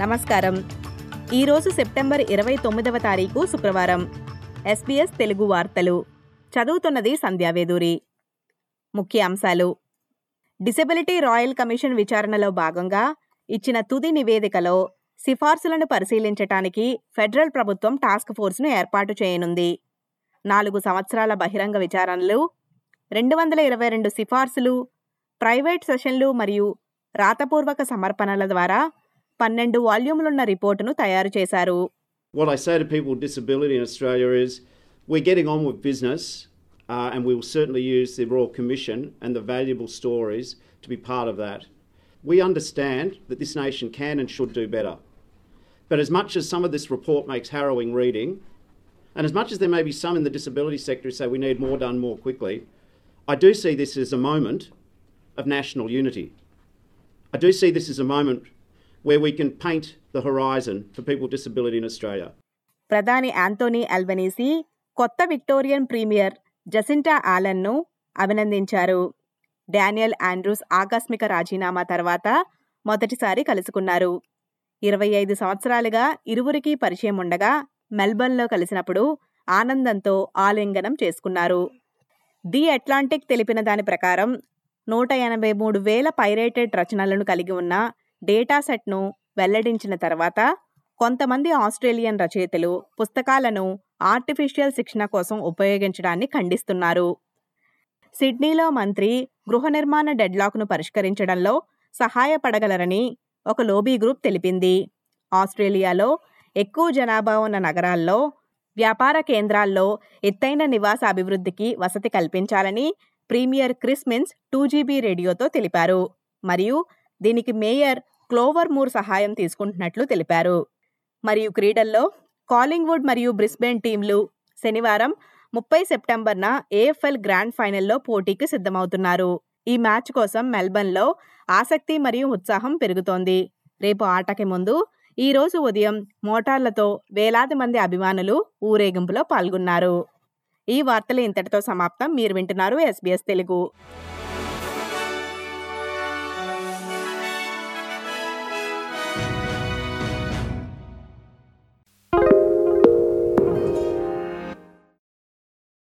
నమస్కారం. ఈరోజు సెప్టెంబర్ ఇరవై తొమ్మిదవ తారీఖు శుక్రవారం. ఎస్బీఎస్ తెలుగు వార్తలు. చదువుతున్నది సంధ్యావేదూరి ముఖ్య అంశాలు. డిసెబిలిటీ రాయల్ కమిషన్ విచారణలో భాగంగా ఇచ్చిన తుది నివేదికలో సిఫార్సులను పరిశీలించటానికి ఫెడరల్ ప్రభుత్వం టాస్క్ ఫోర్స్ను ఏర్పాటు చేయనుంది. నాలుగు సంవత్సరాల బహిరంగ విచారణలు రెండు వందల ఇరవై రెండు సిఫార్సులు ప్రైవేట్ సెషన్లు మరియు రాతపూర్వక సమర్పణల ద్వారా పన్నెండు వాల్యూములున్న రిపోర్టును తయారు చేశారు What I say to people with disability in Australia is we're getting on with business uh, and we will certainly use the Royal Commission and the valuable stories to be part of that. We understand that this nation can and should do better. But as much as some of this report makes harrowing reading, and as much as there may be some in the disability sector who say we need more done more quickly, I do see this as a moment of national unity. I do see this as a moment where we can paint the horizon for people with disability in Australia. ప్రధాని Anthony Albanese కొత్త Victorian premier Jacinta ఆలన్ను అభినందించారు. Daniel Andrews ఆకస్మిక రాజీనామా తర్వాత మొదటిసారి కలుసుకున్నారు. ఇరవై ఐదు సంవత్సరాలుగా ఇరువురికి పరిచయం ఉండగా మెల్బర్న్లో కలిసినప్పుడు ఆనందంతో ఆలింగనం చేసుకున్నారు. ది అట్లాంటిక్ తెలిపిన దాని ప్రకారం నూట ఎనభై మూడు వేల పైరేటెడ్ రచనలను కలిగి ఉన్న డేటా సెట్ను వెల్లడించిన తర్వాత కొంతమంది ఆస్ట్రేలియన్ రచయితలు పుస్తకాలను ఆర్టిఫిషియల్ శిక్షణ కోసం ఉపయోగించడాన్ని ఖండిస్తున్నారు. సిడ్నీలో మంత్రి గృహ నిర్మాణ డెడ్లాక్ను పరిష్కరించడంలో సహాయపడగలరని ఒక లోబీ గ్రూప్ తెలిపింది. ఆస్ట్రేలియాలో ఎక్కువ జనాభా ఉన్న నగరాల్లో వ్యాపార కేంద్రాల్లో ఎత్తైన నివాస అభివృద్ధికి వసతి కల్పించాలని premier Chris Minns two GB రేడియోతో తెలిపారు. మరియు దీనికి మేయర్ క్లోవర్ మూర్ సహాయం తీసుకుంటున్నట్లు తెలిపారు. మరియు క్రీడల్లో కాలింగ్వుడ్ మరియు బ్రిస్బెన్ టీంలు శనివారం ముప్పై సెప్టెంబర్న ఏఎఫ్ఎల్ గ్రాండ్ ఫైనల్లో పోటీకి సిద్ధమవుతున్నారు. ఈ మ్యాచ్ కోసం మెల్బర్న్లో ఆసక్తి మరియు ఉత్సాహం పెరుగుతోంది. రేపు ఆటకి ముందు ఈ రోజు ఉదయం మోటార్లతో వేలాది మంది అభిమానులు ఊరేగింపులో పాల్గొన్నారు. ఈ వార్తలు ఇంతటితో సమాప్తం. మీరు వింటున్నారు ఎస్బీఎస్ తెలుగు.